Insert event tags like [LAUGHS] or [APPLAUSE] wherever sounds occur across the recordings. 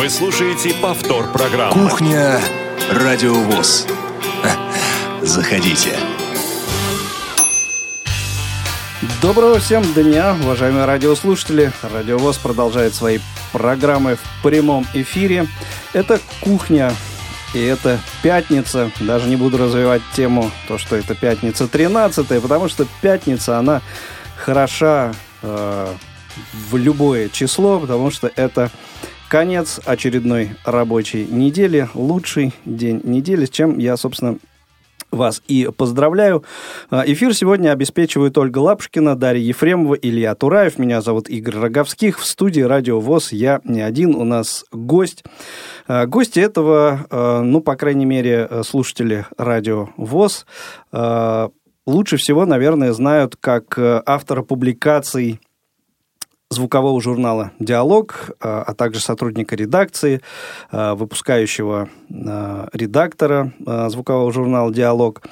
Вы слушаете повтор программы. Кухня Радиовоз. Заходите. Доброго всем дня, уважаемые радиослушатели. Радиовоз продолжает свои программы в прямом эфире. Это «Кухня», и это пятница. Даже не буду развивать тему, то, что это пятница 13 потому что пятница, она хороша э, в любое число, потому что это конец очередной рабочей недели, лучший день недели, с чем я, собственно, вас и поздравляю. А, эфир сегодня обеспечивают Ольга Лапушкина, Дарья Ефремова, Илья Тураев. Меня зовут Игорь Роговских. В студии «Радио ВОЗ» я не один, у нас гость. А, гости этого, а, ну, по крайней мере, слушатели «Радио ВОЗ» лучше всего, наверное, знают как автора публикаций звукового журнала «Диалог», а, а также сотрудника редакции, а, выпускающего а, редактора звукового журнала «Диалог».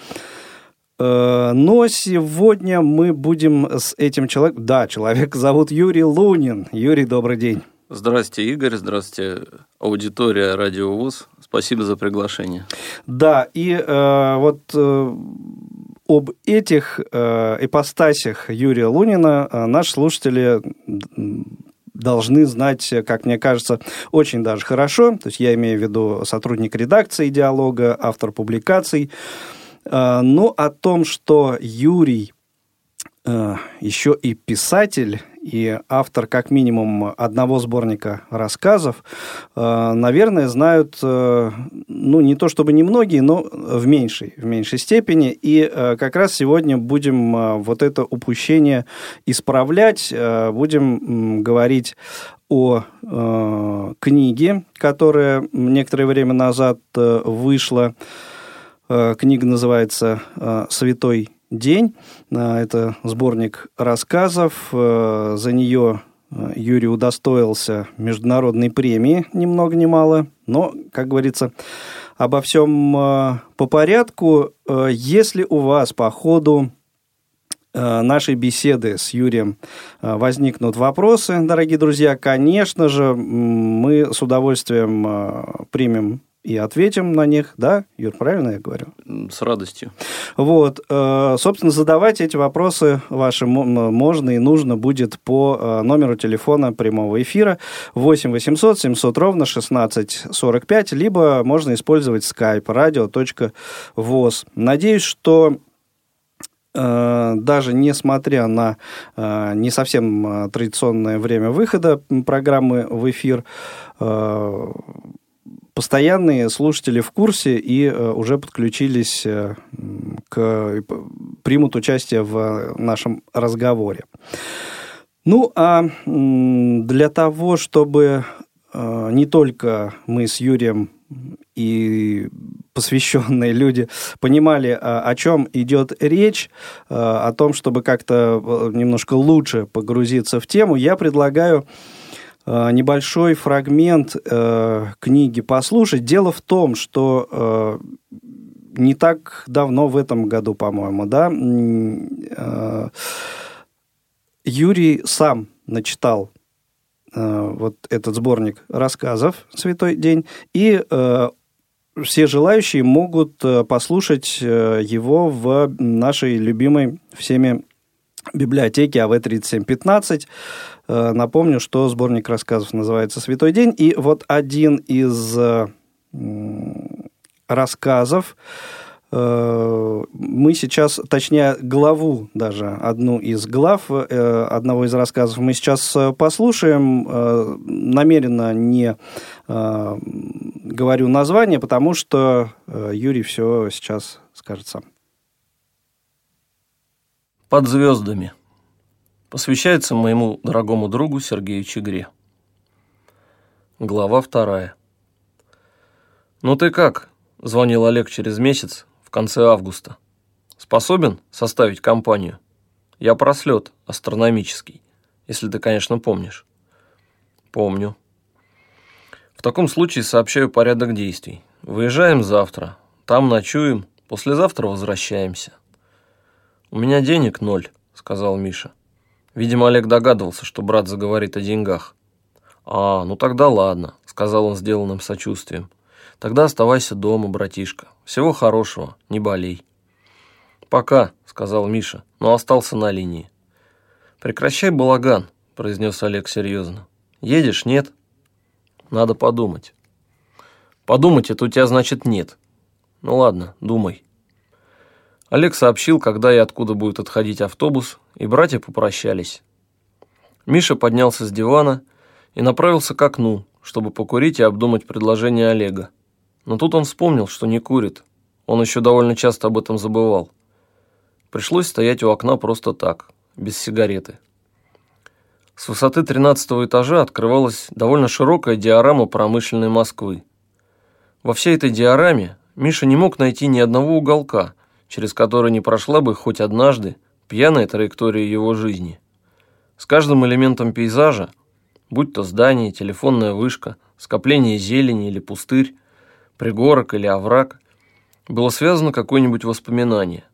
Но сегодня мы будем с этим человеком... Да, человек зовут Юрий Лунин. Юрий, добрый день. Здравствуйте, Игорь. Здравствуйте, аудитория Радио ВУЗ. Спасибо за приглашение. Да, и э, вот э, об этих э, ипостасях Юрия Лунина э, наши слушатели должны знать, как мне кажется, очень даже хорошо. То есть я имею в виду сотрудник редакции диалога, автор публикаций. Э, но о том, что Юрий еще и писатель, и автор как минимум одного сборника рассказов, э, наверное, знают, э, ну, не то чтобы немногие, но в меньшей, в меньшей степени. И э, как раз сегодня будем вот это упущение исправлять, будем говорить о э, книге, которая некоторое время назад вышла. Э, книга называется «Святой день. А, это сборник рассказов. А, за нее а, Юрий удостоился международной премии, ни много ни мало. Но, как говорится, обо всем по порядку. Если у вас по ходу нашей беседы с Юрием возникнут вопросы, дорогие друзья, конечно же, мы с удовольствием примем и ответим на них, да, Юр, правильно я говорю? С радостью. Вот, э, собственно, задавать эти вопросы ваши можно и нужно будет по э, номеру телефона прямого эфира 8 800 700 ровно 16 45, либо можно использовать skype radio.voz. Надеюсь, что э, даже несмотря на не совсем традиционное время выхода программы в эфир, постоянные слушатели в курсе и э, уже подключились э, к примут участие в нашем разговоре. Ну, а для того, чтобы э, не только мы с Юрием и посвященные люди понимали, о чем идет речь, о том, чтобы как-то немножко лучше погрузиться в тему, я предлагаю Э, небольшой фрагмент э, книги послушать. Дело в том, что э, не так давно, в этом году, по-моему, да, э, Юрий сам начитал э, вот этот сборник рассказов «Святой день», и э, все желающие могут э, послушать э, его в нашей любимой всеми библиотеке АВ-3715. Э, напомню, что сборник рассказов называется «Святой день». И вот один из э, рассказов э, мы сейчас, точнее, главу даже, одну из глав одного из рассказов мы сейчас послушаем. Намеренно не говорю название, потому что Юрий все сейчас скажет сам. Под звездами. Посвящается моему дорогому другу Сергею Чигре. Глава вторая. «Ну ты как?» – звонил Олег через месяц, в конце августа. «Способен составить компанию? Я прослет астрономический, если ты, конечно, помнишь». «Помню». «В таком случае сообщаю порядок действий. Выезжаем завтра, там ночуем, послезавтра возвращаемся». «У меня денег ноль», — сказал Миша. Видимо, Олег догадывался, что брат заговорит о деньгах. «А, ну тогда ладно», сказал он сделанным сочувствием. «Тогда оставайся дома, братишка. Всего хорошего, не болей». «Пока», — сказал Миша, но остался на линии. «Прекращай балаган», — произнес Олег серьезно. «Едешь, нет?» «Надо подумать». «Подумать это у тебя значит нет». «Ну ладно, думай». Олег сообщил, когда и откуда будет отходить автобус, и братья попрощались. Миша поднялся с дивана и направился к окну, чтобы покурить и обдумать предложение Олега. Но тут он вспомнил, что не курит. Он еще довольно часто об этом забывал. Пришлось стоять у окна просто так, без сигареты. С высоты 13 этажа открывалась довольно широкая диорама промышленной Москвы. Во всей этой диораме Миша не мог найти ни одного уголка, через который не прошла бы хоть однажды пьяная траектория его жизни. С каждым элементом пейзажа, будь то здание, телефонная вышка, скопление зелени или пустырь, пригорок или овраг, было связано какое-нибудь воспоминание.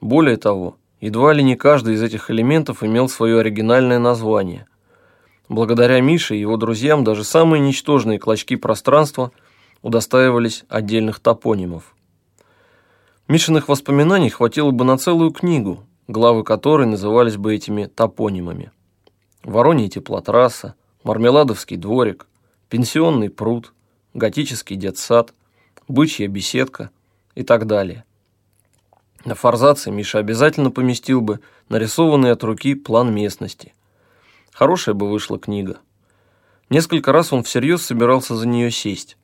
Более того, едва ли не каждый из этих элементов имел свое оригинальное название. Благодаря Мише и его друзьям даже самые ничтожные клочки пространства удостаивались отдельных топонимов. Мишиных воспоминаний хватило бы на целую книгу, главы которой назывались бы этими топонимами. Воронья теплотрасса, Мармеладовский дворик, Пенсионный пруд, Готический детсад, Бычья беседка и так далее. На форзаце Миша обязательно поместил бы нарисованный от руки план местности. Хорошая бы вышла книга. Несколько раз он всерьез собирался за нее сесть,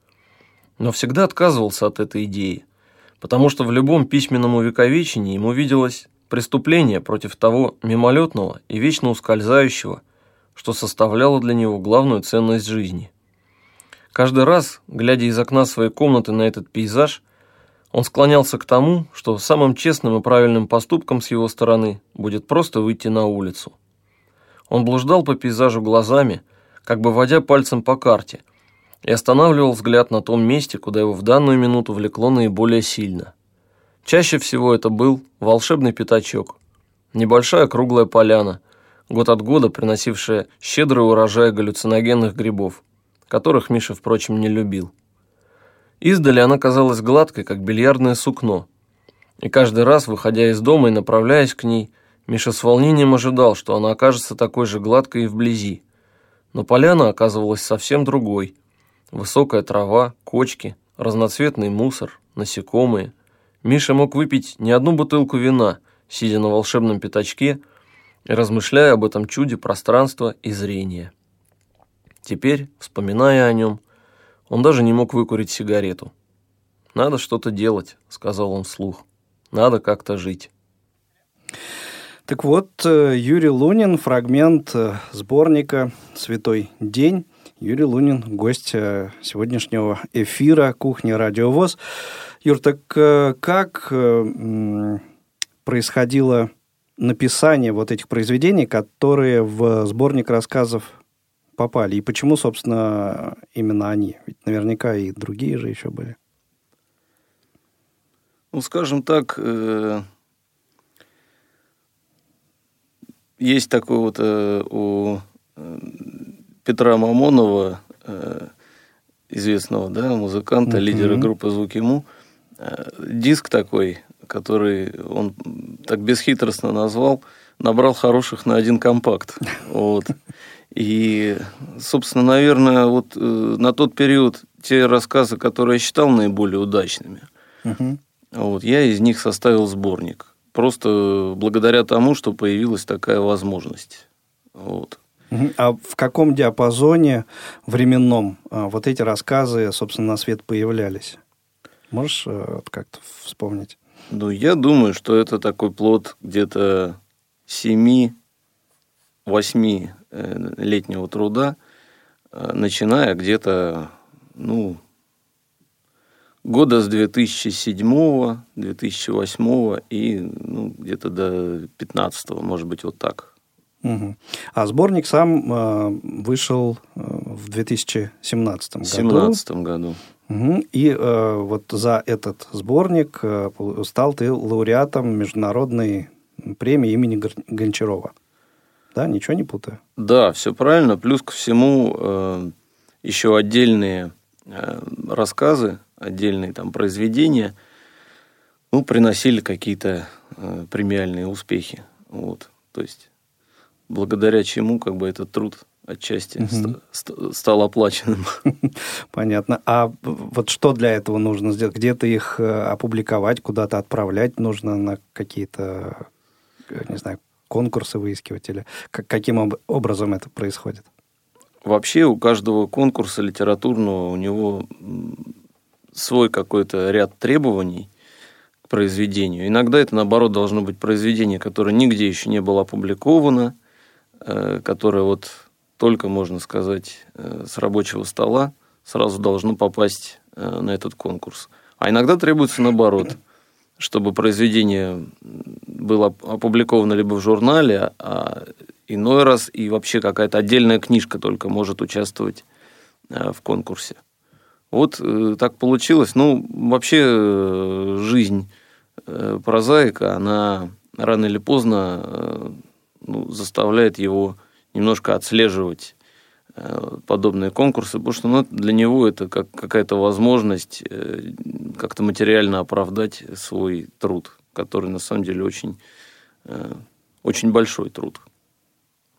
но всегда отказывался от этой идеи – потому что в любом письменном увековечении ему виделось преступление против того мимолетного и вечно ускользающего, что составляло для него главную ценность жизни. Каждый раз, глядя из окна своей комнаты на этот пейзаж, он склонялся к тому, что самым честным и правильным поступком с его стороны будет просто выйти на улицу. Он блуждал по пейзажу глазами, как бы водя пальцем по карте – и останавливал взгляд на том месте, куда его в данную минуту влекло наиболее сильно. Чаще всего это был волшебный пятачок, небольшая круглая поляна, год от года приносившая щедрый урожай галлюциногенных грибов, которых Миша, впрочем, не любил. Издали она казалась гладкой, как бильярдное сукно, и каждый раз, выходя из дома и направляясь к ней, Миша с волнением ожидал, что она окажется такой же гладкой и вблизи. Но поляна оказывалась совсем другой – Высокая трава, кочки, разноцветный мусор, насекомые. Миша мог выпить не одну бутылку вина, сидя на волшебном пятачке и размышляя об этом чуде пространства и зрения. Теперь, вспоминая о нем, он даже не мог выкурить сигарету. «Надо что-то делать», — сказал он вслух. «Надо как-то жить». Так вот, э, Юрий Лунин, фрагмент э, сборника «Святой день». Юрий Лунин, гость э, сегодняшнего эфира «Кухня Радио ВОЗ». Юр, так э, как э, происходило написание вот этих произведений, которые в сборник рассказов попали? И почему, собственно, именно они? Ведь наверняка и другие же еще были. Ну, скажем так, есть такой вот у Петра Мамонова, э, известного да, музыканта, mm-hmm. лидера группы «Звуки Му», э, диск такой, который он так бесхитростно назвал, набрал хороших на один компакт. [LAUGHS] Вот. И, собственно, наверное, вот э, на тот период те рассказы, которые я считал наиболее удачными, угу. вот, я из них составил сборник. Просто благодаря тому, что появилась такая возможность. Вот. А в каком диапазоне временном а, вот эти рассказы, собственно, на свет появлялись? Можешь э, как-то вспомнить? Ну, я думаю, что это такой плод где-то 7-8 э, летнего труда, э, начиная где-то, ну, года с 2007, 2008 и ну, где-то до 2015, может быть, вот так. Угу. А сборник сам э, вышел э, в 2017 году. В 2017 году. Угу. И э, вот за этот сборник э, стал ты лауреатом международной премии имени Гончарова. Да, ничего не путаю? Да, все правильно. Плюс ко всему, э, еще отдельные рассказы, отдельные там произведения, ну, приносили какие-то премиальные успехи. Вот. То есть, благодаря чему как бы этот труд отчасти угу. ст- стал оплаченным. [LAUGHS] Понятно. А вот что для этого нужно сделать? Где-то их э, опубликовать, куда-то отправлять нужно на какие-то, э, не знаю, конкурсы выискивать или как, каким образом это происходит? Вообще у каждого конкурса литературного у него свой какой-то ряд требований к произведению. Иногда это, наоборот, должно быть произведение, которое нигде еще не было опубликовано, которое вот только, можно сказать, э, с рабочего стола сразу должно попасть э, на этот конкурс. А иногда требуется наоборот, чтобы произведение было опубликовано либо в журнале, а иной раз и вообще какая-то отдельная книжка только может участвовать э, в конкурсе. Вот так получилось. Ну, вообще жизнь прозаика, она рано или поздно ну, заставляет его немножко отслеживать э, подобные конкурсы, потому что ну, для него это как какая-то возможность э, как-то материально оправдать свой труд, который на самом деле очень, э, очень большой труд.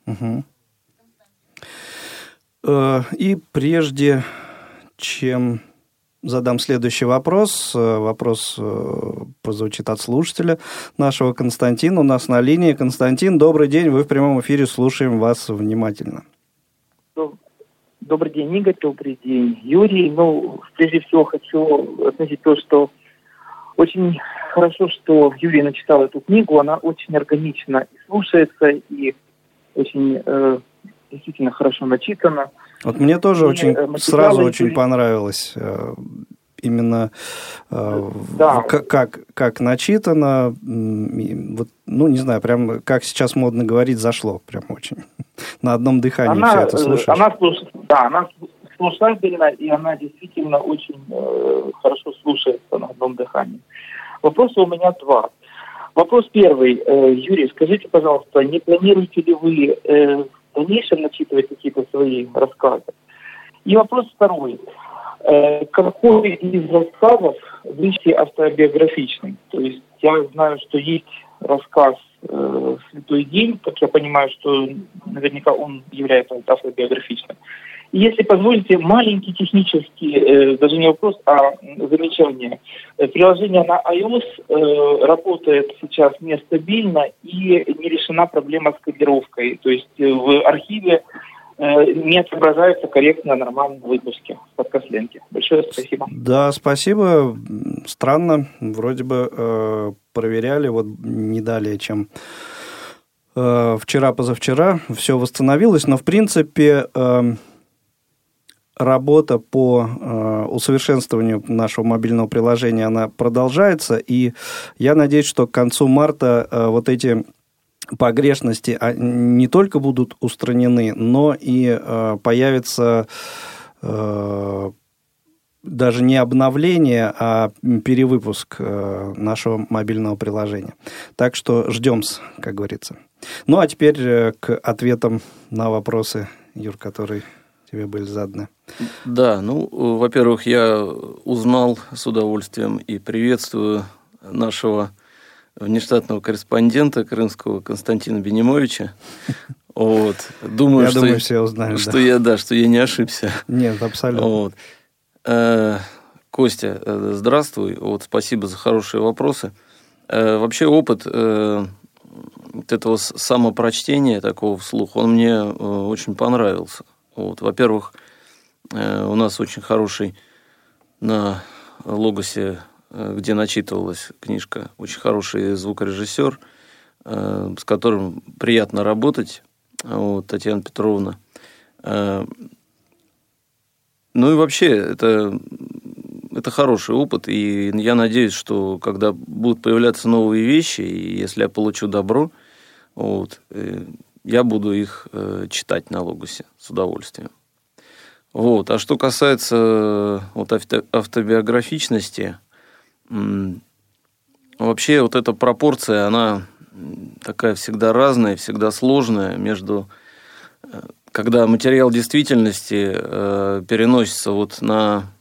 Угу. И прежде чем задам следующий вопрос. Э, вопрос э, прозвучит от слушателя нашего Константина. У нас на линии. Константин, добрый день. Вы в прямом эфире. Слушаем вас внимательно. Добрый день, Игорь. Добрый день, Юрий. Ну, прежде всего хочу отметить то, что очень хорошо, что Юрий начитал эту книгу. Она очень органично слушается, и очень э, действительно хорошо начитана. Вот мне тоже и очень э, сразу очень понравилось э, именно э, да. как, как начитано, вот, ну, не знаю, прям, как сейчас модно говорить, зашло прям очень. [LAUGHS] На одном дыхании она, все это слушаешь. Она, да, она слушательна, и она действительно очень э, хорошо слушается на одном дыхании. Вопросы у меня два. Вопрос первый. Э, Юрий, скажите, пожалуйста, не планируете ли вы э, дальнейшем начитывать какие-то свои рассказы. И вопрос второй. Э, какой из рассказов выше автобиографичный? То есть я знаю, что есть рассказ э, «Святой день», как я понимаю, что наверняка он является автобиографичным. Если позволите, маленький технический, э, даже не вопрос, а замечание. Э, приложение на iOS э, работает сейчас нестабильно и не решена проблема с кодировкой. То есть в архиве не отображаются корректно нормальные выпуски подкаст-ленки. Большое спасибо. Да, спасибо. Странно. Вроде бы проверяли вот не далее, чем вчера-позавчера. Все восстановилось, но в принципе... работа по э, усовершенствованию нашего мобильного приложения, она продолжается, и я надеюсь, что к концу марта э, вот эти погрешности а, не только будут устранены, но и э, появится э, даже не обновление, а перевыпуск э, нашего мобильного приложения. Так что ждем, как говорится. Ну а теперь э, к ответам на вопросы, Юр, который тебе были заданы. Да, ну, во-первых, я узнал с удовольствием и приветствую нашего внештатного корреспондента крымского Константина Бенимовича. [LAUGHS] Вот. Думаю, я что, думаю, все узнали. Что да. я, да, что я не ошибся. Нет, абсолютно. Вот. Э, Костя, э, здравствуй. Вот, спасибо за хорошие вопросы. Э, вообще опыт вот этого самопрочтения такого вслух, он мне очень понравился. Вот, во-первых, э, у нас очень хороший на Логосе, э, где начитывалась книжка, очень хороший звукорежиссер, э, с которым приятно работать, вот, Татьяна Петровна. Ну и вообще, это, это хороший опыт, и я надеюсь, что когда будут появляться новые вещи, и если я получу добро, вот, я буду их э, читать на Логосе с удовольствием. Вот. А что касается э, вот, авто, автобиографичности, вообще вот эта пропорция, она такая всегда разная, всегда сложная между э, когда материал действительности э, переносится вот на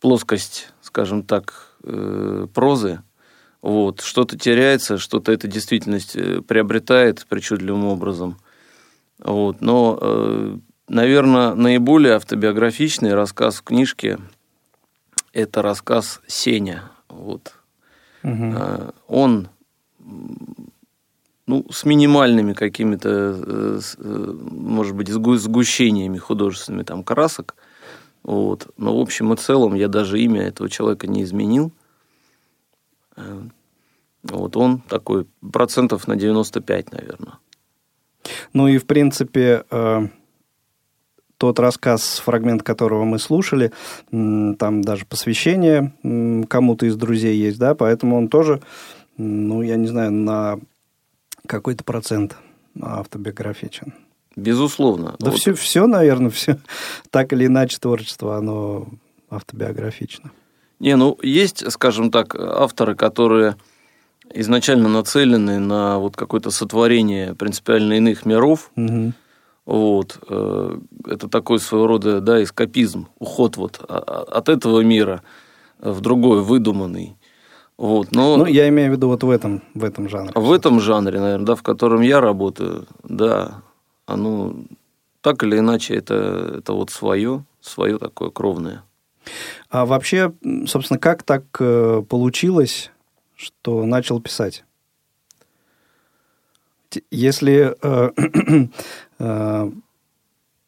плоскость, скажем так, э, прозы, вот, что-то теряется, что-то эта действительность э, приобретает причудливым образом. Вот, но, э, наверное, наиболее автобиографичный рассказ в книжке – это рассказ «Сеня». Вот. Угу. Он ну, с минимальными какими-то, может быть, сгущениями художественными там красок. Вот. Но в общем и целом я даже имя этого человека не изменил. Э, вот он такой процентов на 95, наверное. Ну и, в принципе, тот рассказ, фрагмент которого мы слушали, там даже посвящение кому-то из друзей есть, да, поэтому он тоже, ну, я не знаю, на какой-то процент автобиографичен. Безусловно. Да вот. все, все, наверное, все [LAUGHS] так или иначе творчество, оно автобиографично. Не, ну, есть, скажем так, авторы, которые изначально нацелены на вот какое-то сотворение принципиально иных миров. Угу. Вот. Э, это такой своего рода да, эскапизм, уход вот от этого мира в другой, выдуманный. Вот, но... Ну, я имею в виду вот в этом, в этом жанре. В этом жанре, наверное, да, в котором я работаю, да, оно так или иначе это, это вот свое, свое такое кровное. А вообще, собственно, как так э, получилось, что начал писать? Если э, [CLEARS THROAT] э,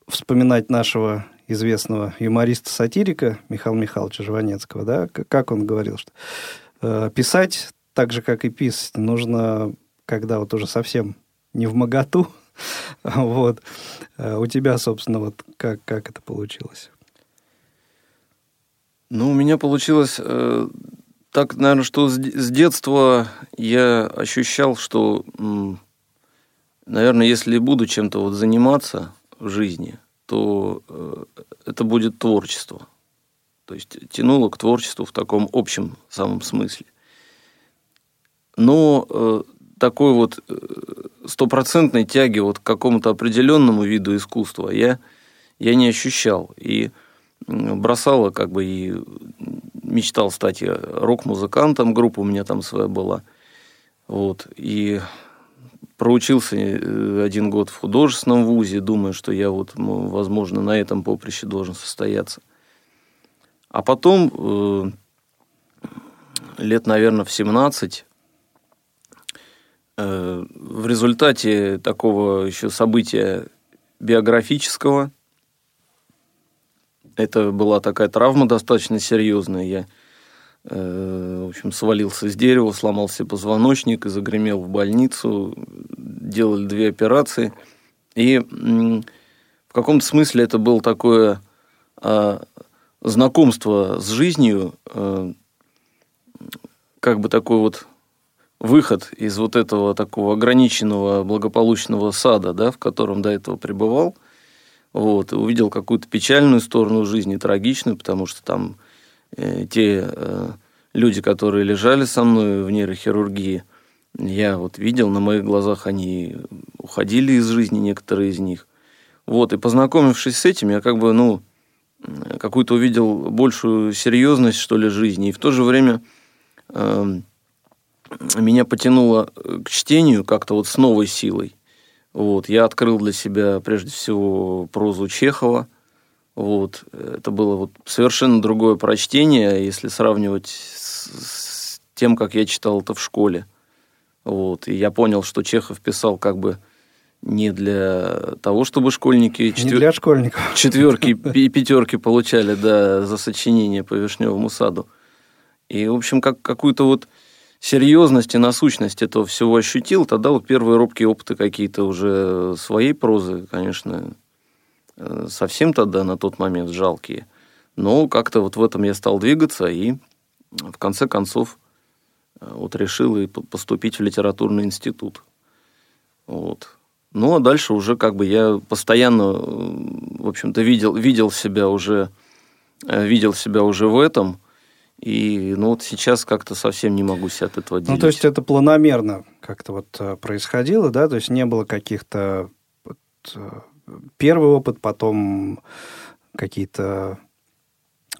вспоминать нашего известного юмориста-сатирика Михаила Михайловича Жванецкого, да, как он говорил, что Э, писать, так же, как и писать, нужно, когда вот уже совсем не в моготу. [LAUGHS] вот. Э, у тебя, собственно, вот как, как это получилось? Ну, у меня получилось э, так, наверное, что с, с детства я ощущал, что, м, наверное, если буду чем-то вот заниматься в жизни, то э, это будет творчество. То есть тянуло к творчеству в таком общем самом смысле. Но э, такой вот э, стопроцентной тяги вот к какому-то определенному виду искусства я, я не ощущал. И бросала как бы и мечтал стать рок-музыкантом, группа у меня там своя была. Вот. И проучился э, один год в художественном вузе, думаю, что я вот, возможно, на этом поприще должен состояться. А потом, э, лет, наверное, в 17, э, в результате такого еще события биографического, это была такая травма достаточно серьезная, я э, в общем, свалился с дерева, сломал себе позвоночник и загремел в больницу. Делали две операции. И в каком-то смысле это было такое а, знакомство с жизнью, э, как бы такой вот выход из вот этого такого ограниченного благополучного сада, да, в котором до этого пребывал, вот, увидел какую-то печальную сторону жизни, трагичную, потому что там э, те э, люди, которые лежали со мной в нейрохирургии, я вот видел, на моих глазах они уходили из жизни, некоторые из них. Вот, и познакомившись с этим, я как бы, ну, какую-то увидел большую серьезность, что ли, жизни. И в то же время э, меня потянуло к чтению как-то вот с новой силой. Вот, я открыл для себя прежде всего прозу Чехова. Вот, это было вот совершенно другое прочтение, если сравнивать с, с тем, как я читал это в школе. Вот, и я понял, что Чехов писал как бы не для того, чтобы школьники четвер... не для школьников. четверки [LAUGHS] и пятерки получали да, за сочинение по Вишневому саду. И, в общем, как какую-то вот серьезность и насущность этого всего ощутил, тогда вот первые робкие опыты какие-то уже своей прозы, конечно, э, совсем тогда на тот момент жалкие. Но как-то вот в этом я стал двигаться и в конце концов э, вот решил и поступить в литературный институт. Вот. Ну, а дальше уже как бы я постоянно, в общем-то, видел, видел себя уже, э, видел себя уже в этом. И ну вот сейчас как-то совсем не могу себя от этого делить. Ну, то есть это планомерно как-то вот э, происходило, да? То есть не было каких-то вот, э, первый опыт, потом какие-то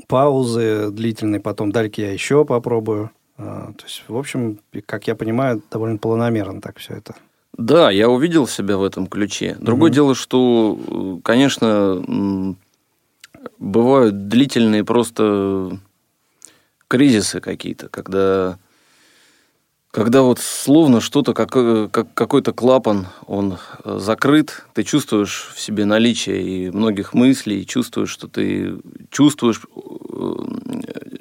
паузы длительные, потом дальше я еще попробую. А, то есть, в общем, как я понимаю, довольно планомерно так все это. Да, я увидел себя в этом ключе. Другое mm-hmm. дело, что, конечно, бывают длительные просто кризисы какие-то, когда, когда вот словно что-то, как, как какой-то клапан, он закрыт, ты чувствуешь в себе наличие и многих мыслей, чувствуешь, что ты чувствуешь,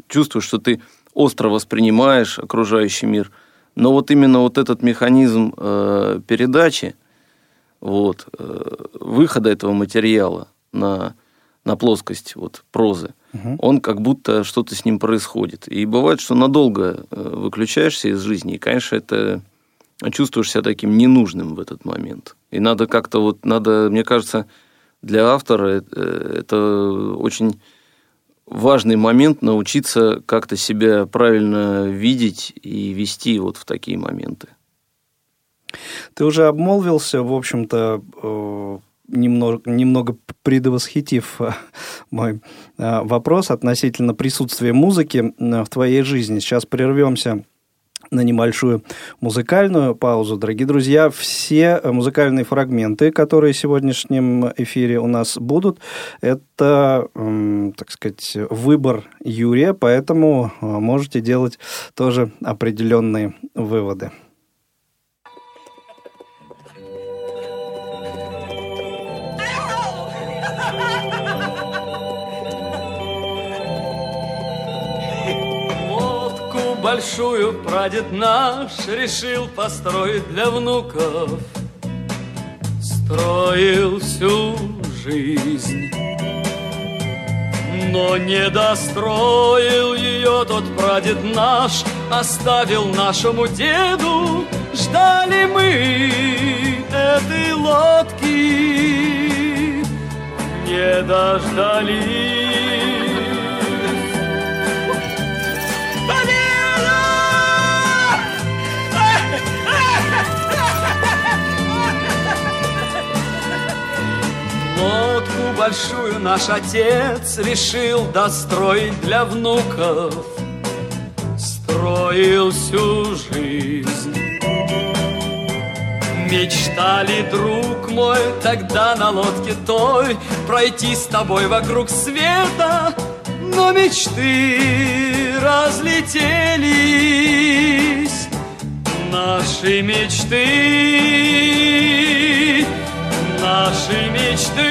чувствуешь, что ты остро воспринимаешь окружающий мир. Но вот именно вот этот механизм э, передачи, вот, э, выхода этого материала на, на плоскость вот, прозы, угу. он как будто что-то с ним происходит. И бывает, что надолго э, выключаешься из жизни, и, конечно, это чувствуешь себя таким ненужным в этот момент. И надо как-то вот, надо, мне кажется, для автора э, это очень важный момент научиться как-то себя правильно видеть и вести вот в такие моменты. Ты уже обмолвился, в общем-то, э, немного, немного предвосхитив э, мой э, вопрос относительно присутствия музыки в твоей жизни. Сейчас прервемся на небольшую музыкальную паузу. Дорогие друзья, все музыкальные фрагменты, которые в сегодняшнем эфире у нас будут, это, так сказать, выбор Юрия, поэтому э, можете делать тоже определенные выводы. Большую прадед наш решил построить для внуков. Строил всю жизнь, но не достроил ее тот прадед наш, оставил нашему деду. Ждали мы этой лодки, не дождались. Лодку большую наш отец решил достроить для внуков. Строил всю жизнь. Мечтали, друг мой, тогда на лодке той Пройти с тобой вокруг света Но мечты разлетелись Наши мечты наши мечты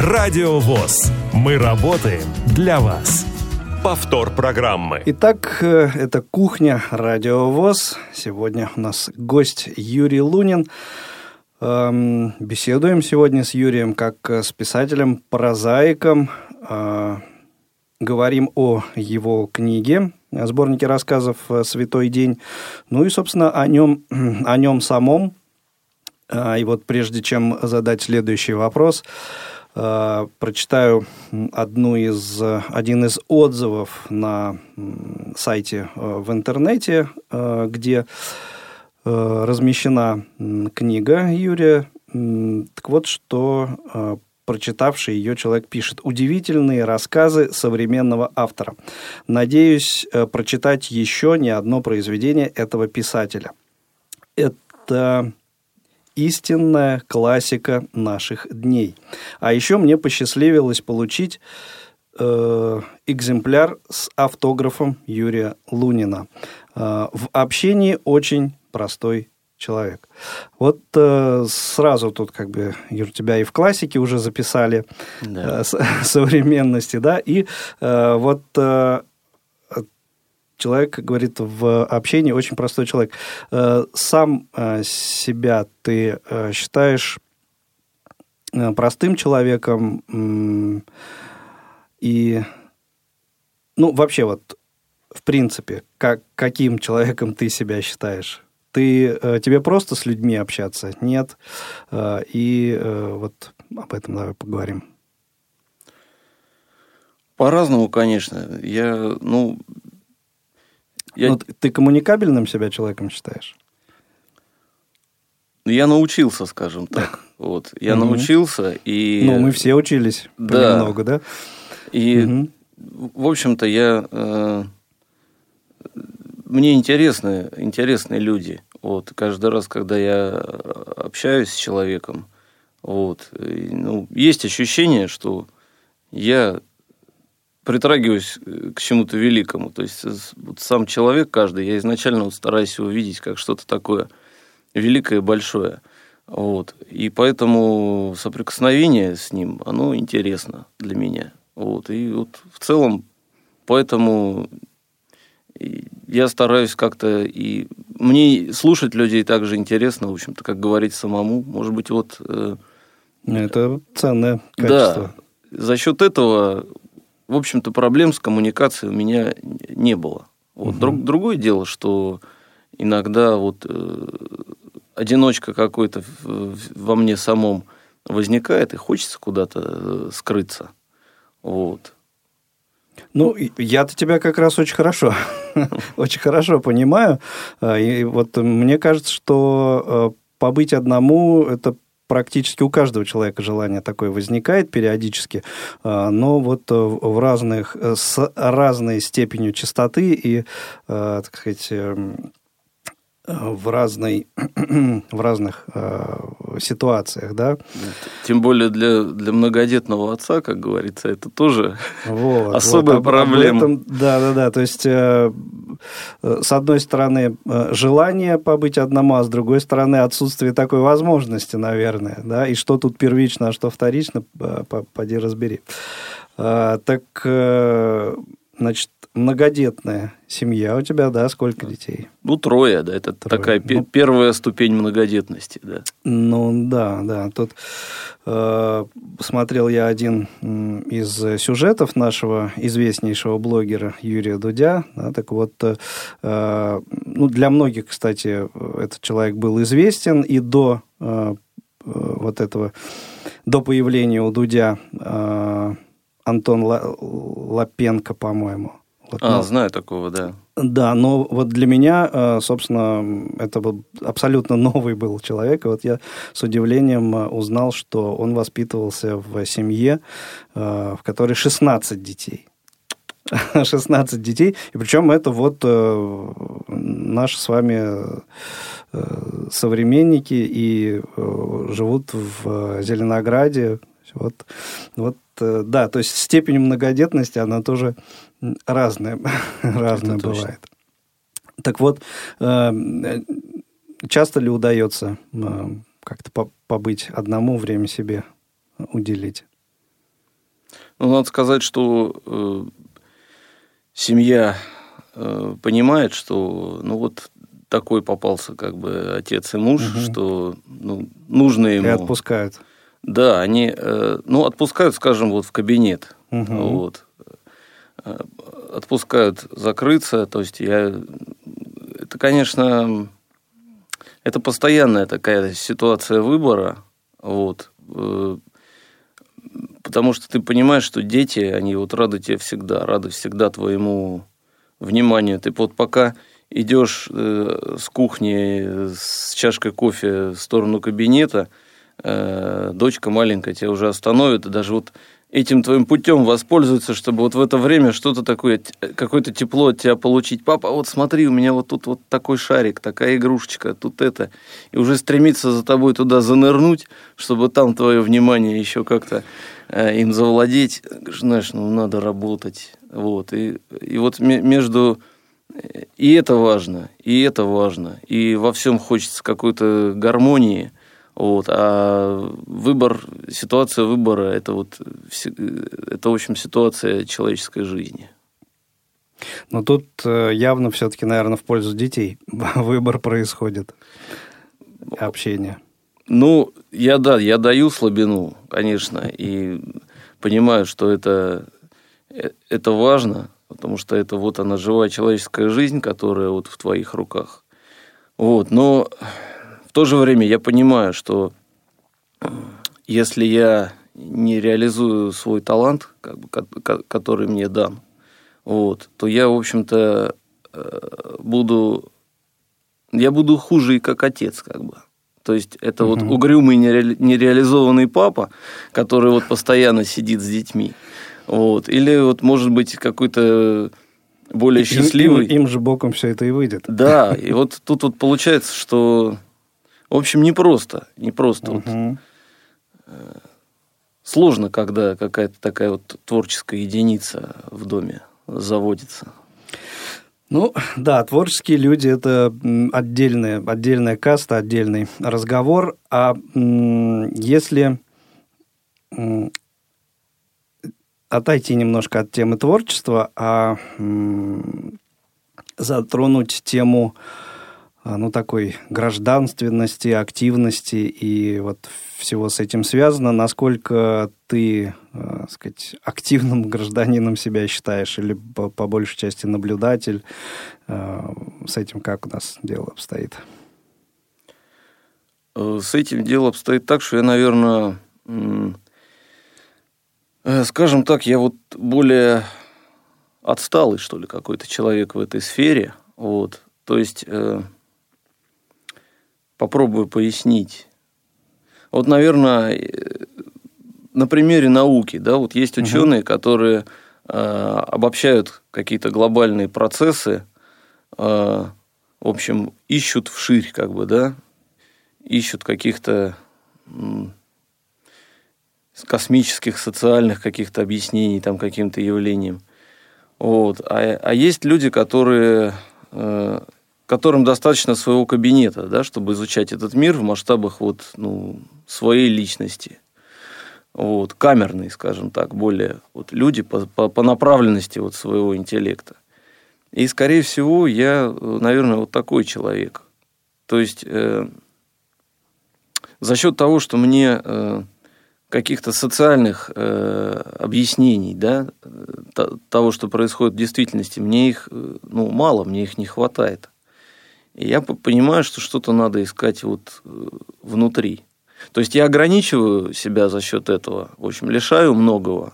Радио ВОЗ. Мы работаем для вас. Повтор программы. Итак, э, это «Кухня. Радио ВОЗ». Сегодня у нас гость Юрий Лунин. Эм, беседуем сегодня с Юрием как с писателем, прозаиком. Э, говорим о его книге, сборнике рассказов «Святой день». Ну и, собственно, о нем, [CLEARS THROAT] о нем самом. Э, и вот прежде чем задать следующий вопрос – Э, прочитаю одну из, один из отзывов на сайте э, в интернете, э, где размещена книга Юрия. Так вот, что прочитавший ее человек пишет. Удивительные рассказы современного автора. Надеюсь прочитать еще не одно произведение этого писателя. Это истинная классика наших дней. А еще мне посчастливилось получить э, экземпляр с автографом Юрия Лунина. Э, в общении очень простой человек. Вот э, сразу тут как бы Юр, тебя и в классике уже записали да. э, [LAUGHS] современности, да, и э, вот э, человек, говорит, в общении очень простой человек. Э, сам э, себя ты э, считаешь простым человеком и, ну, вообще вот, в принципе, как, каким человеком ты себя считаешь? Ты, тебе просто с людьми общаться? Нет. И вот об этом давай поговорим. По-разному, конечно. Я, ну, я... Ну, ты коммуникабельным себя человеком считаешь? Я научился, скажем так. Вот. Я угу. научился и... Ну, мы все учились да. понемногу, да? И, угу. в общем-то, я... Э, мне интересны, интересные люди. Вот. Каждый раз, когда я общаюсь с человеком, вот, ну, есть ощущение, что я притрагиваюсь э, к чему-то великому. То есть вот сам человек каждый, я изначально вот стараюсь его видеть как что-то такое великое, большое. Вот. И поэтому соприкосновение с ним, оно интересно для меня. Вот. И вот в целом поэтому я стараюсь как-то и мне слушать людей также интересно, в общем-то, как говорить самому. Может быть, вот... Э, Это ценное качество. Да. За счет этого в общем-то, проблем с коммуникацией у меня не было. Вот. Угу. Друг, другое дело, что иногда вот э, одиночка какой-то во мне самом возникает, и хочется куда-то э, скрыться. Вот. Ну, я-то тебя как раз очень хорошо, [LAUGHS] очень хорошо понимаю. А, и вот мне кажется, что э, побыть одному – это практически у каждого человека желание такое возникает периодически, а, но вот э, в разных, э, с разной степенью частоты и, э, так сказать, эм, в, разной, [CLEARS THROAT] в разных э, ситуациях, да. Тем более для, для многодетного отца, как говорится, это тоже вот, особая вот, проблема. Этом, да, да, да. То есть, э, с одной стороны, желание побыть одному, а с другой стороны, отсутствие такой возможности, наверное, да. И что тут первично, а что вторично, поди разбери. Э, так, э, значит, многодетная семья у тебя, да? Сколько детей? Ну, трое, да. Это трое. такая ну, первая ступень многодетности, да. Ну, да, да. Тут э, смотрел я один из сюжетов нашего известнейшего блогера Юрия Дудя. Да, так вот, э, ну, для многих, кстати, этот человек был известен и до э, вот этого, до появления у Дудя э, Антон Лапенко, по-моему. Вот, а, но... знаю такого, да. Да, но вот для меня, э, собственно, это был абсолютно [LAUGHS] новый был человек. И вот я с удивлением э, узнал, что он воспитывался в семье, э, в которой 16 детей. [LAUGHS] 16 детей. И причем это вот наши с вами современники и живут в Зеленограде. Вот, вот, да, то есть степень многодетности, она тоже разное, [LAUGHS] разное бывает. Так вот, э, часто ли удается э, как-то побыть одному, время себе уделить? Ну, надо сказать, что э, семья э, понимает, что ну вот такой попался как бы отец и муж, угу. что ну, нужно ему... И отпускают. Да, они, э, ну, отпускают, скажем, вот в кабинет. Угу. Вот. Э, отпускают закрыться. То есть я... Это, конечно, это постоянная такая ситуация выбора. Вот. Э, потому что ты понимаешь, что дети, они вот рады тебе всегда, рады всегда твоему вниманию. Ты вот пока идешь э, с кухни с чашкой кофе в сторону кабинета, дочка маленькая тебя уже остановит, и даже вот этим твоим путем воспользуется, чтобы вот в это время что-то такое, какое-то тепло от тебя получить. Папа, вот смотри, у меня вот тут вот такой шарик, такая игрушечка, тут это. И уже стремиться за тобой туда занырнуть, чтобы там твое внимание еще как-то э, им завладеть. Знаешь, ну надо работать. Вот. И, и вот между... И это важно, и это важно. И во всем хочется какой-то гармонии – вот. А выбор, ситуация выбора – это вот, это, в общем, ситуация человеческой жизни. Но тут э, явно все-таки, наверное, в пользу детей [LAUGHS] выбор происходит, общение. Ну, я да, я даю слабину, конечно, и понимаю, что это, э, это важно, потому что это вот она живая человеческая жизнь, которая вот в твоих руках. Вот, но в то же время я понимаю, что если я не реализую свой талант, как бы, который мне дан, вот, то я, в общем-то, э, буду... Я буду хуже и как отец, как бы. То есть это угу. вот угрюмый нереализованный папа, который вот постоянно сидит с детьми. Вот. Или вот может быть какой-то более счастливый. Им, им, им же боком все это и выйдет. Да, и вот тут вот получается, что в общем, непросто. Непросто. Угу. Вот, э, сложно, когда какая-то такая вот творческая единица в доме заводится. Ну, да, творческие люди – это отдельная, отдельная каста, отдельный разговор. А если отойти немножко от темы творчества, а затронуть тему а, ну, такой гражданственности, активности и вот всего с этим связано. Насколько ты, э, сказать, активным гражданином себя считаешь или по, по большей части наблюдатель? Э, с этим как у нас дело обстоит? Э, с этим дело обстоит так, что я, наверное, скажем так, я вот более отсталый, что ли, какой-то человек в этой сфере. Вот. То есть попробую пояснить. Вот, наверное, э, на примере науки, да, вот есть ученые, угу. которые э, обобщают какие-то глобальные процессы, э, в общем, ищут вширь, как бы, да, ищут каких-то космических, социальных каких-то объяснений там каким-то явлениям. Вот. А, а есть люди, которые э, которым достаточно своего кабинета, да, чтобы изучать этот мир в масштабах вот, ну, своей личности. Вот, камерные, скажем так, более вот, люди по, по, по направленности вот своего интеллекта. И, скорее всего, я, наверное, вот такой человек. То есть, э, за счет того, что мне э, каких-то социальных э, объяснений, да, того, что происходит в действительности, мне их э, ну, мало, мне их не хватает. И я понимаю, что что-то надо искать вот э, внутри. То есть я ограничиваю себя за счет этого, в общем, лишаю многого,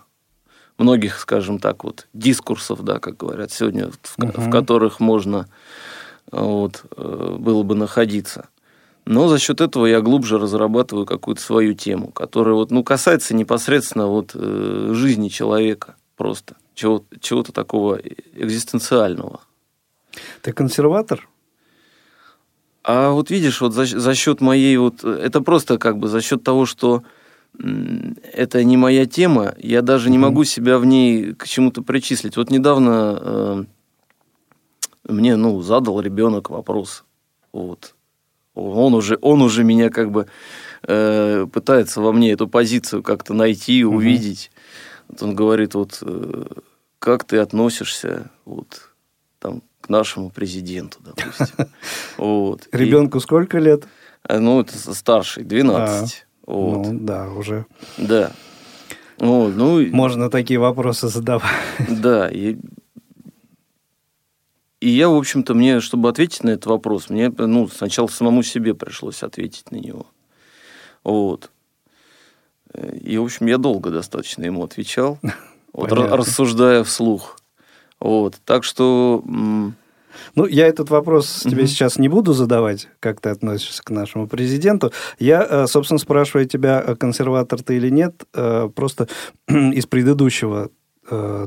многих, скажем так, вот дискурсов, да, как говорят сегодня, в, uh в которых можно э, вот, э, было бы находиться. Но за счет этого я глубже разрабатываю какую-то свою тему, которая вот, ну, касается непосредственно вот, жизни человека просто, чего-то, чего-то такого экзистенциального. Ты консерватор? А вот видишь, вот за, за счет моей вот, это просто как бы за счет того, что это не моя тема, я даже не могу себя в ней к чему-то причислить. Вот недавно э, мне, ну, задал ребенок вопрос, вот, он уже, он уже меня как бы э, пытается во мне эту позицию как-то найти, увидеть. Вот он говорит, вот, э, как ты относишься, вот, к нашему президенту, допустим. [LAUGHS] Вот. Ребенку сколько лет? Ну, это старший, 12. А, вот. Ну, да, уже. Да. Вот, ну, Можно такие вопросы задавать. [LAUGHS] Да, и, и я, в общем-то, мне, чтобы ответить на этот вопрос, мне ну, сначала самому себе пришлось ответить на него. Вот. И, в общем, я долго достаточно ему отвечал, вот, рассуждая вслух. Вот, так что... Ну, я этот вопрос тебе Мгм. сейчас не буду задавать, как ты относишься к нашему президенту. Я, э, собственно, спрашиваю тебя, э, консерватор ты или нет, э, просто [CLEARS THROAT] из предыдущего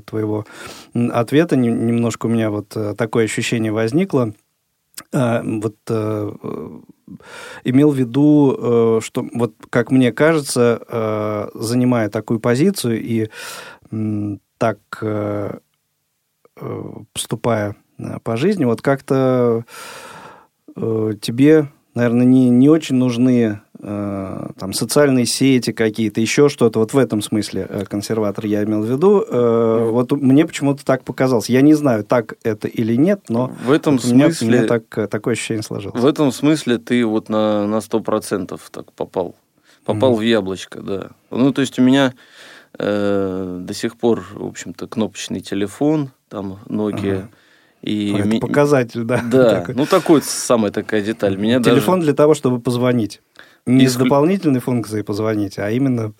твоего ответа не- немножко у меня вот такое ощущение возникло. Вот имел в виду, что вот, как мне кажется, занимая такую позицию и так поступая э, по жизни, вот как-то э, тебе, наверное, не, не очень нужны э, там социальные сети какие-то, еще что-то. Вот в этом смысле консерватор я имел в виду. Вот мне почему-то так показалось. Я не знаю, так это или нет, но в этом вот у меня, у смысле... меня так, такое ощущение сложилось. В этом смысле ты вот на, на 100% так попал. Попал Мгм. в яблочко, да. Ну, то есть у меня э, до сих пор, в общем-то, кнопочный телефон, там Nokia. Ага. И Это ми- показатель, да. Да, [LAUGHS] такой. ну такой самая такая деталь. Меня Телефон даже для того, чтобы позвонить. Не с Исклю- дополнительной функцией позвонить, а именно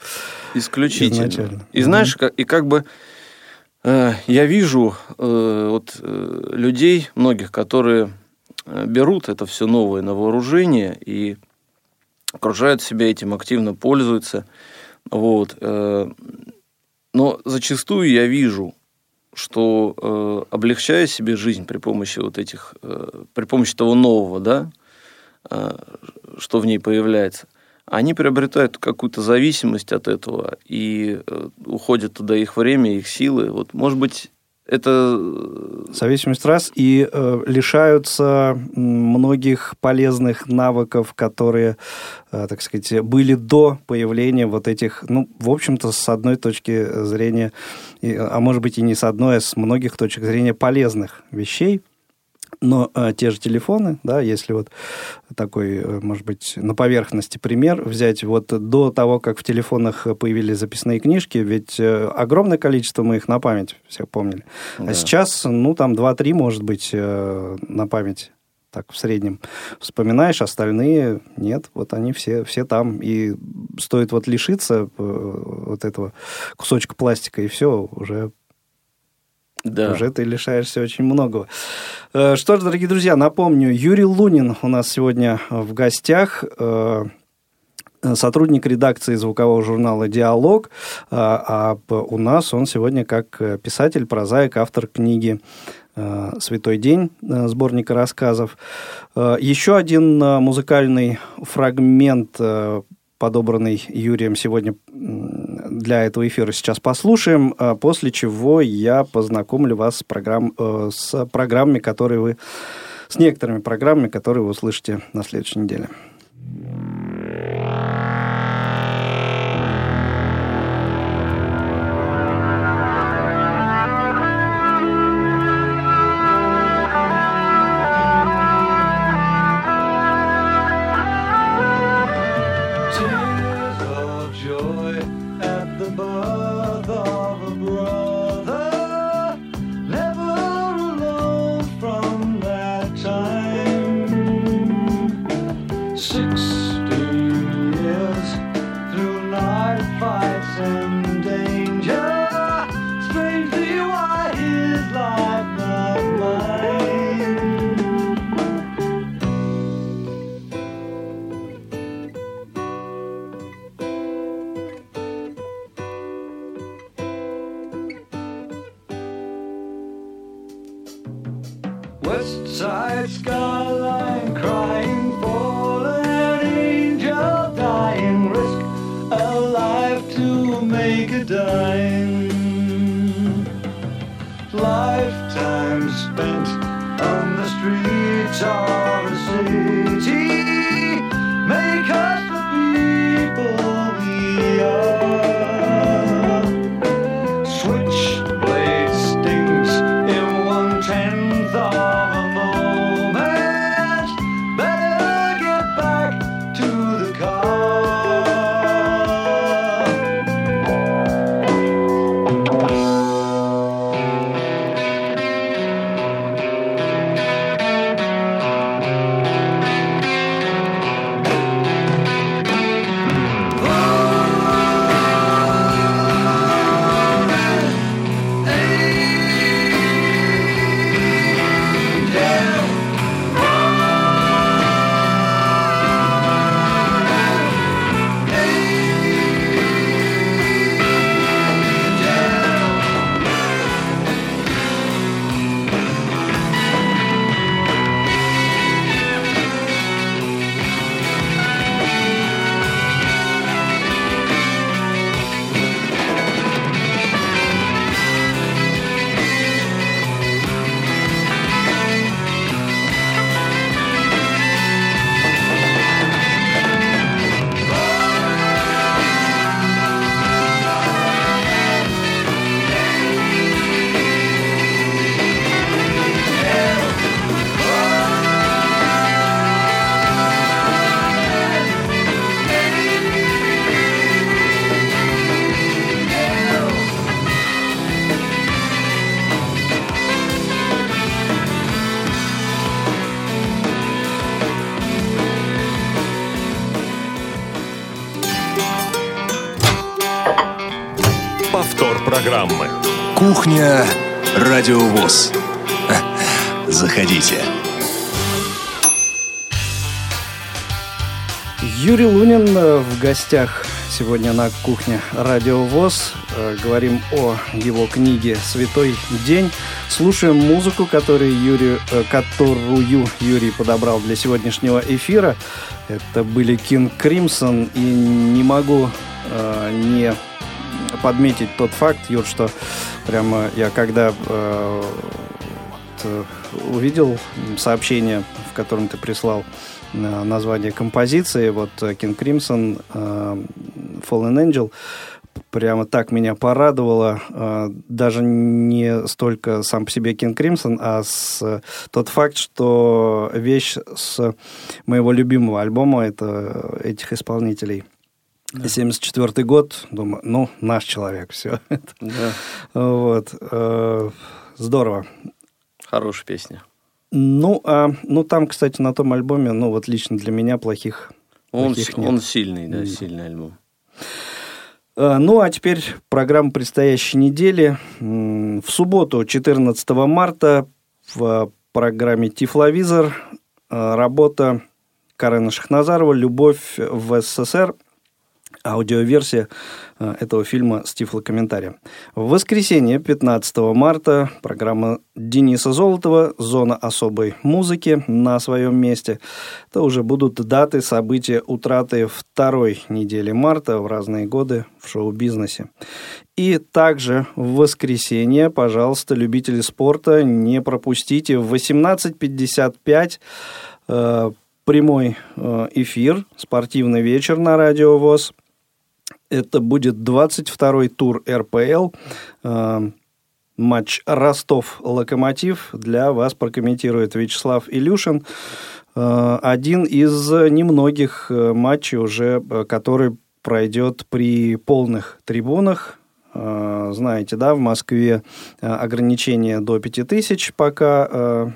исключительно. изначально. И знаешь, как, и как бы э, я вижу э, вот э, людей многих, которые э, берут это все новое на вооружение и окружают себя этим, активно пользуются. Вот. э, Но зачастую я вижу, что э, облегчая себе жизнь при помощи вот этих, э, при помощи того нового, да, э, что в ней появляется, они приобретают какую-то зависимость от этого и э, уходит туда их время, их силы. Вот, может быть, это э, Зависимость раз и э, лишаются многих полезных навыков, которые, э, так сказать, были до появления вот этих, ну, в общем-то, с одной точки зрения, и, а может быть и не с одной, а с многих точек зрения полезных вещей. Но э, те же телефоны, да, если вот такой, э, может быть, на поверхности пример взять, вот до того, как в телефонах появились записные книжки, ведь э, огромное количество мы их на память все помнили. Да. А сейчас, ну, там 2-3, может быть, э, на память так в среднем вспоминаешь, остальные нет, вот они все, все там. И стоит вот лишиться вот этого кусочка пластика, и все, уже да. уже ты лишаешься очень многого. Э, Что ж, дорогие друзья, напомню, Юрий Лунин у нас сегодня в гостях. э, Сотрудник редакции звукового журнала «Диалог», а у нас он сегодня как э, писатель, прозаик, автор книги э, «Святой день», э, сборника рассказов. Э, Еще один э, музыкальный фрагмент э, подобранный Юрием сегодня для этого эфира сейчас послушаем, а после чего я познакомлю вас с, программ, э, с программами, которые вы с некоторыми программами, которые вы услышите на следующей неделе. Кухня Радиовоз. [LAUGHS] Заходите. Юрий Лунин э, в гостях сегодня на кухне Радио ВОЗ. Э, говорим о его книге «Святой день». Слушаем музыку, которую Юрий, э, которую Юрий подобрал для сегодняшнего эфира. Это были King Crimson. И не могу не подметить тот факт, Юр, что прямо я когда э, увидел сообщение, в котором ты прислал название композиции, вот King Crimson, Fallen Angel, прямо так меня порадовало, даже не столько сам по себе King Crimson, а с, тот факт, что вещь с моего любимого альбома это этих исполнителей. Да. 74 год, думаю, ну, наш человек, все. [LAUGHS] Да. Вот. Здорово. Хорошая песня. Ну, а, ну, там, кстати, на том альбоме, ну, вот лично для меня плохих, он, плохих нет. Он сильный, да, сильный альбом. А, ну, а теперь программа предстоящей недели. В субботу, 14 марта, в программе «Тифловизор» а, работа Карена Шахназарова «Любовь в СССР» аудиоверсия э, этого фильма с тифлокомментарием. В воскресенье, 15 марта, программа Дениса Золотова «Зона особой музыки» на своем месте. Это уже будут даты события утраты второй недели марта в разные годы в шоу-бизнесе. И также в воскресенье, пожалуйста, любители спорта, не пропустите в 18.55 э, прямой э, эфир, спортивный вечер на Радио ВОЗ – это будет 22-й тур РПЛ. Э, матч Ростов-Локомотив. Для вас прокомментирует Вячеслав Илюшин. Э, один из немногих матчей уже, который пройдет при полных трибунах. Знаете, да, в Москве ограничение до 5000 пока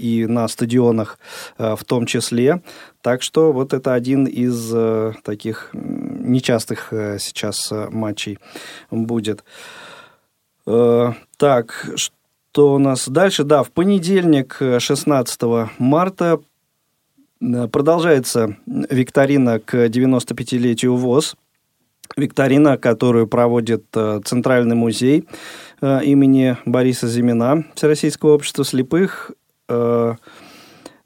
и на стадионах в том числе. Так что вот это один из таких нечастых э, сейчас э, матчей будет. Э, так, что у нас дальше? Да, в понедельник, 16 марта, продолжается викторина к 95-летию ВОЗ. Викторина, которую проводит Центральный музей имени Бориса Зимина Всероссийского общества слепых.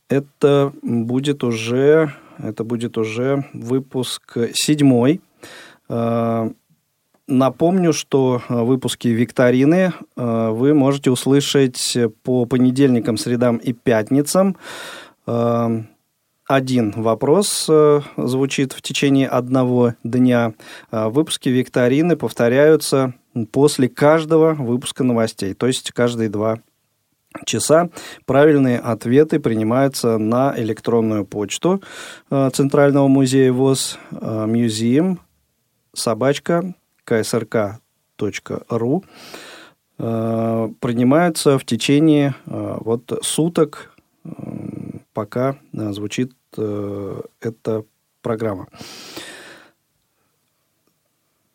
Это будет уже это будет уже выпуск седьмой. Э, напомню, что выпуски викторины э, вы можете услышать по понедельникам, средам и пятницам. Э, один вопрос звучит в течение одного дня. Выпуски викторины повторяются после каждого выпуска новостей, то есть каждые два часа правильные ответы принимаются на электронную почту э, Центрального музея ВОЗ э, museum собачка ksrk.ru э, принимаются в течение вот суток, пока звучит эта программа.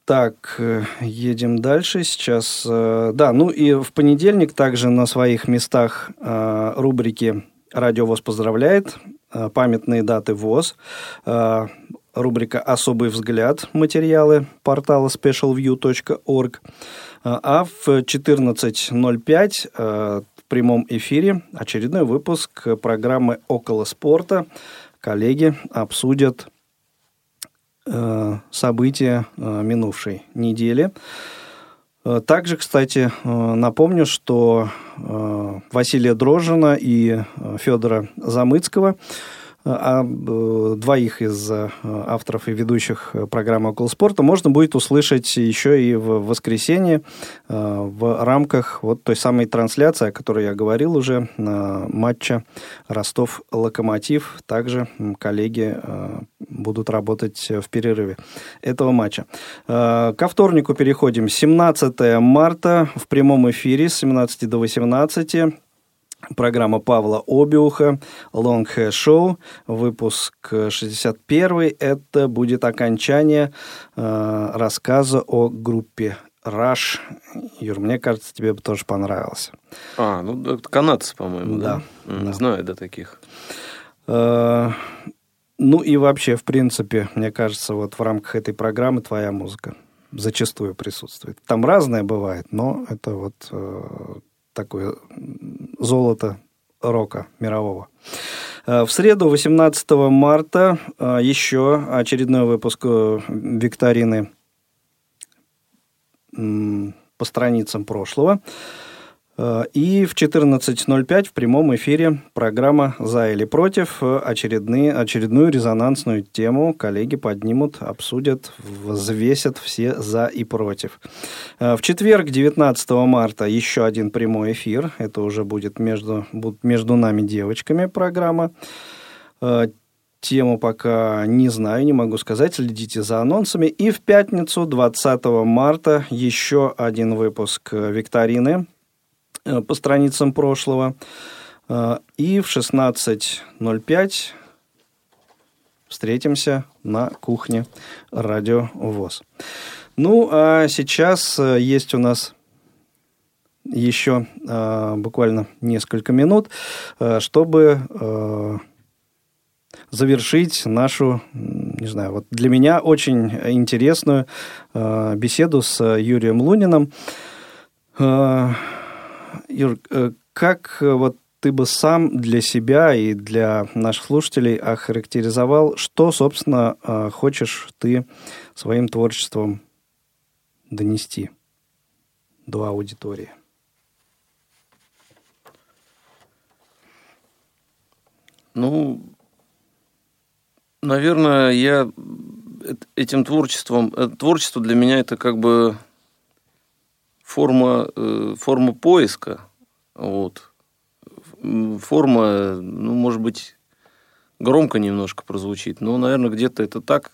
Так, э, едем дальше. Сейчас, э, да, ну и в понедельник также на своих местах э, рубрики «Радио ВОЗ поздравляет», «Памятные даты ВОЗ», рубрика «Особый взгляд», материалы портала specialview.org. А в 14.05 в прямом эфире очередной выпуск программы «Около спорта». Коллеги обсудят события э, минувшей недели. Э, также, кстати, напомню, что Василия Дрожжина и Федора Замыцкого – двоих из э, авторов и ведущих программы «Около спорта» можно будет услышать еще и в воскресенье э, в рамках вот той самой трансляции, о которой я говорил уже, матча Ростов-Локомотив. Также коллеги э, будут работать в перерыве этого матча. Ко вторнику переходим. 17 марта в прямом эфире с 17 до 18 Программа Павла Обиуха, Long Hair Show, выпуск 61. Это будет окончание э, рассказа о группе Rush. Юр, мне кажется, тебе бы тоже понравился. А, ну это канадцы, по-моему, да? Да. Знаю, да, таких. Э, Ну и вообще, в принципе, мне кажется, вот в рамках этой программы твоя музыка зачастую присутствует. Там разное бывает, но это вот э, такое золото рока мирового. Э, В среду, 18 марта, э, еще очередной выпуск э, викторины по страницам прошлого. Э, И в 14.05 в прямом эфире программа «За или против» очередные, очередную резонансную тему коллеги поднимут, обсудят, взвесят все «за» и «против». Э, В четверг, 19 марта, еще один прямой эфир. Это уже будет между, будут между нами девочками программа. Э, Тему пока не знаю, не могу сказать. Следите за анонсами. И в пятницу, 20 марта, еще один выпуск викторины по страницам прошлого. Э, И в 16.05 встретимся на кухне Радио ВОЗ. Ну, а сейчас э, есть у нас еще э, буквально несколько минут, э, чтобы э, завершить нашу, не знаю, вот для меня очень интересную э, беседу с Юрием Луниным. Юр, э, как э, вот ты бы сам для себя и для наших слушателей охарактеризовал, что, собственно, э, хочешь ты своим творчеством донести до аудитории? Ну, наверное, я эт- этим творчеством... Творчество для меня это как бы форма, э, форма поиска. Вот. Форма, ну, может быть, громко немножко прозвучит, но, наверное, где-то это так.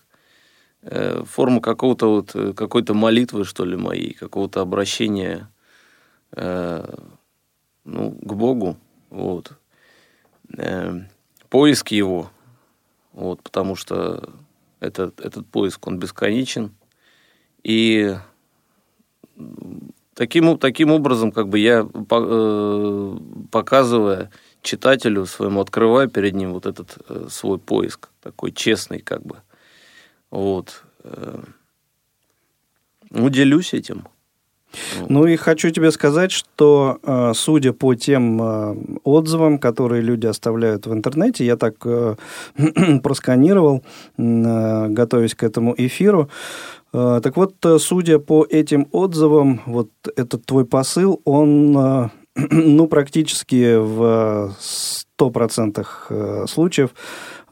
Э, Форма какого-то вот, э, какой-то молитвы, что ли, моей, какого-то обращения ну, к Богу. Вот. Поиск его. Вот, потому что этот, этот поиск, он бесконечен. И таким, таким образом, как бы я, э, показывая читателю своему, открываю перед ним вот этот э, свой поиск, такой честный, как бы. Вот. э, Ну, делюсь этим. Ну и хочу тебе сказать, что э, судя по тем отзывам, которые люди оставляют в интернете, я так [CLEARS THROAT] просканировал, готовясь к этому эфиру. Э, Так вот, э, судя по этим отзывам, вот этот твой посыл, он э, [CLEARS THROAT] ну, практически в 100% э, случаев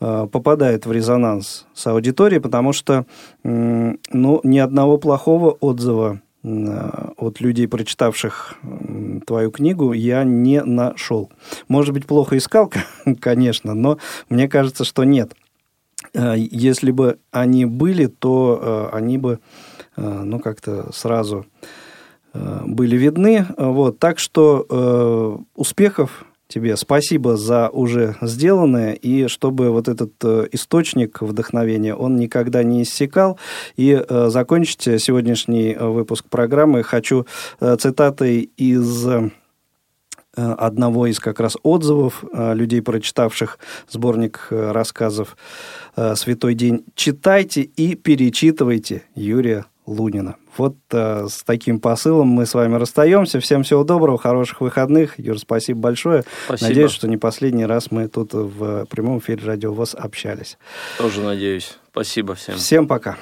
попадает в резонанс с аудиторией, потому что ну, ни одного плохого отзыва от людей, прочитавших твою книгу, я не нашел. Может быть, плохо искал, [LAUGHS] конечно, но мне кажется, что нет. Э, Если бы они были, то э, они бы, э, ну, как-то сразу были видны. Вот, так что успехов тебе, спасибо за уже сделанное, и чтобы вот этот источник вдохновения, он никогда не иссякал. И э, закончить сегодняшний выпуск программы хочу э, цитатой из одного из как раз отзывов э, людей, прочитавших сборник э, рассказов э, «Святой день». Читайте и перечитывайте Юрия Лунина. Вот э, с таким посылом мы с вами расстаемся. Всем всего доброго, хороших выходных. Юр, спасибо большое. Спасибо. Надеюсь, что не последний раз мы тут в прямом эфире Радио ВОЗ общались. Тоже надеюсь. Спасибо всем. Всем пока.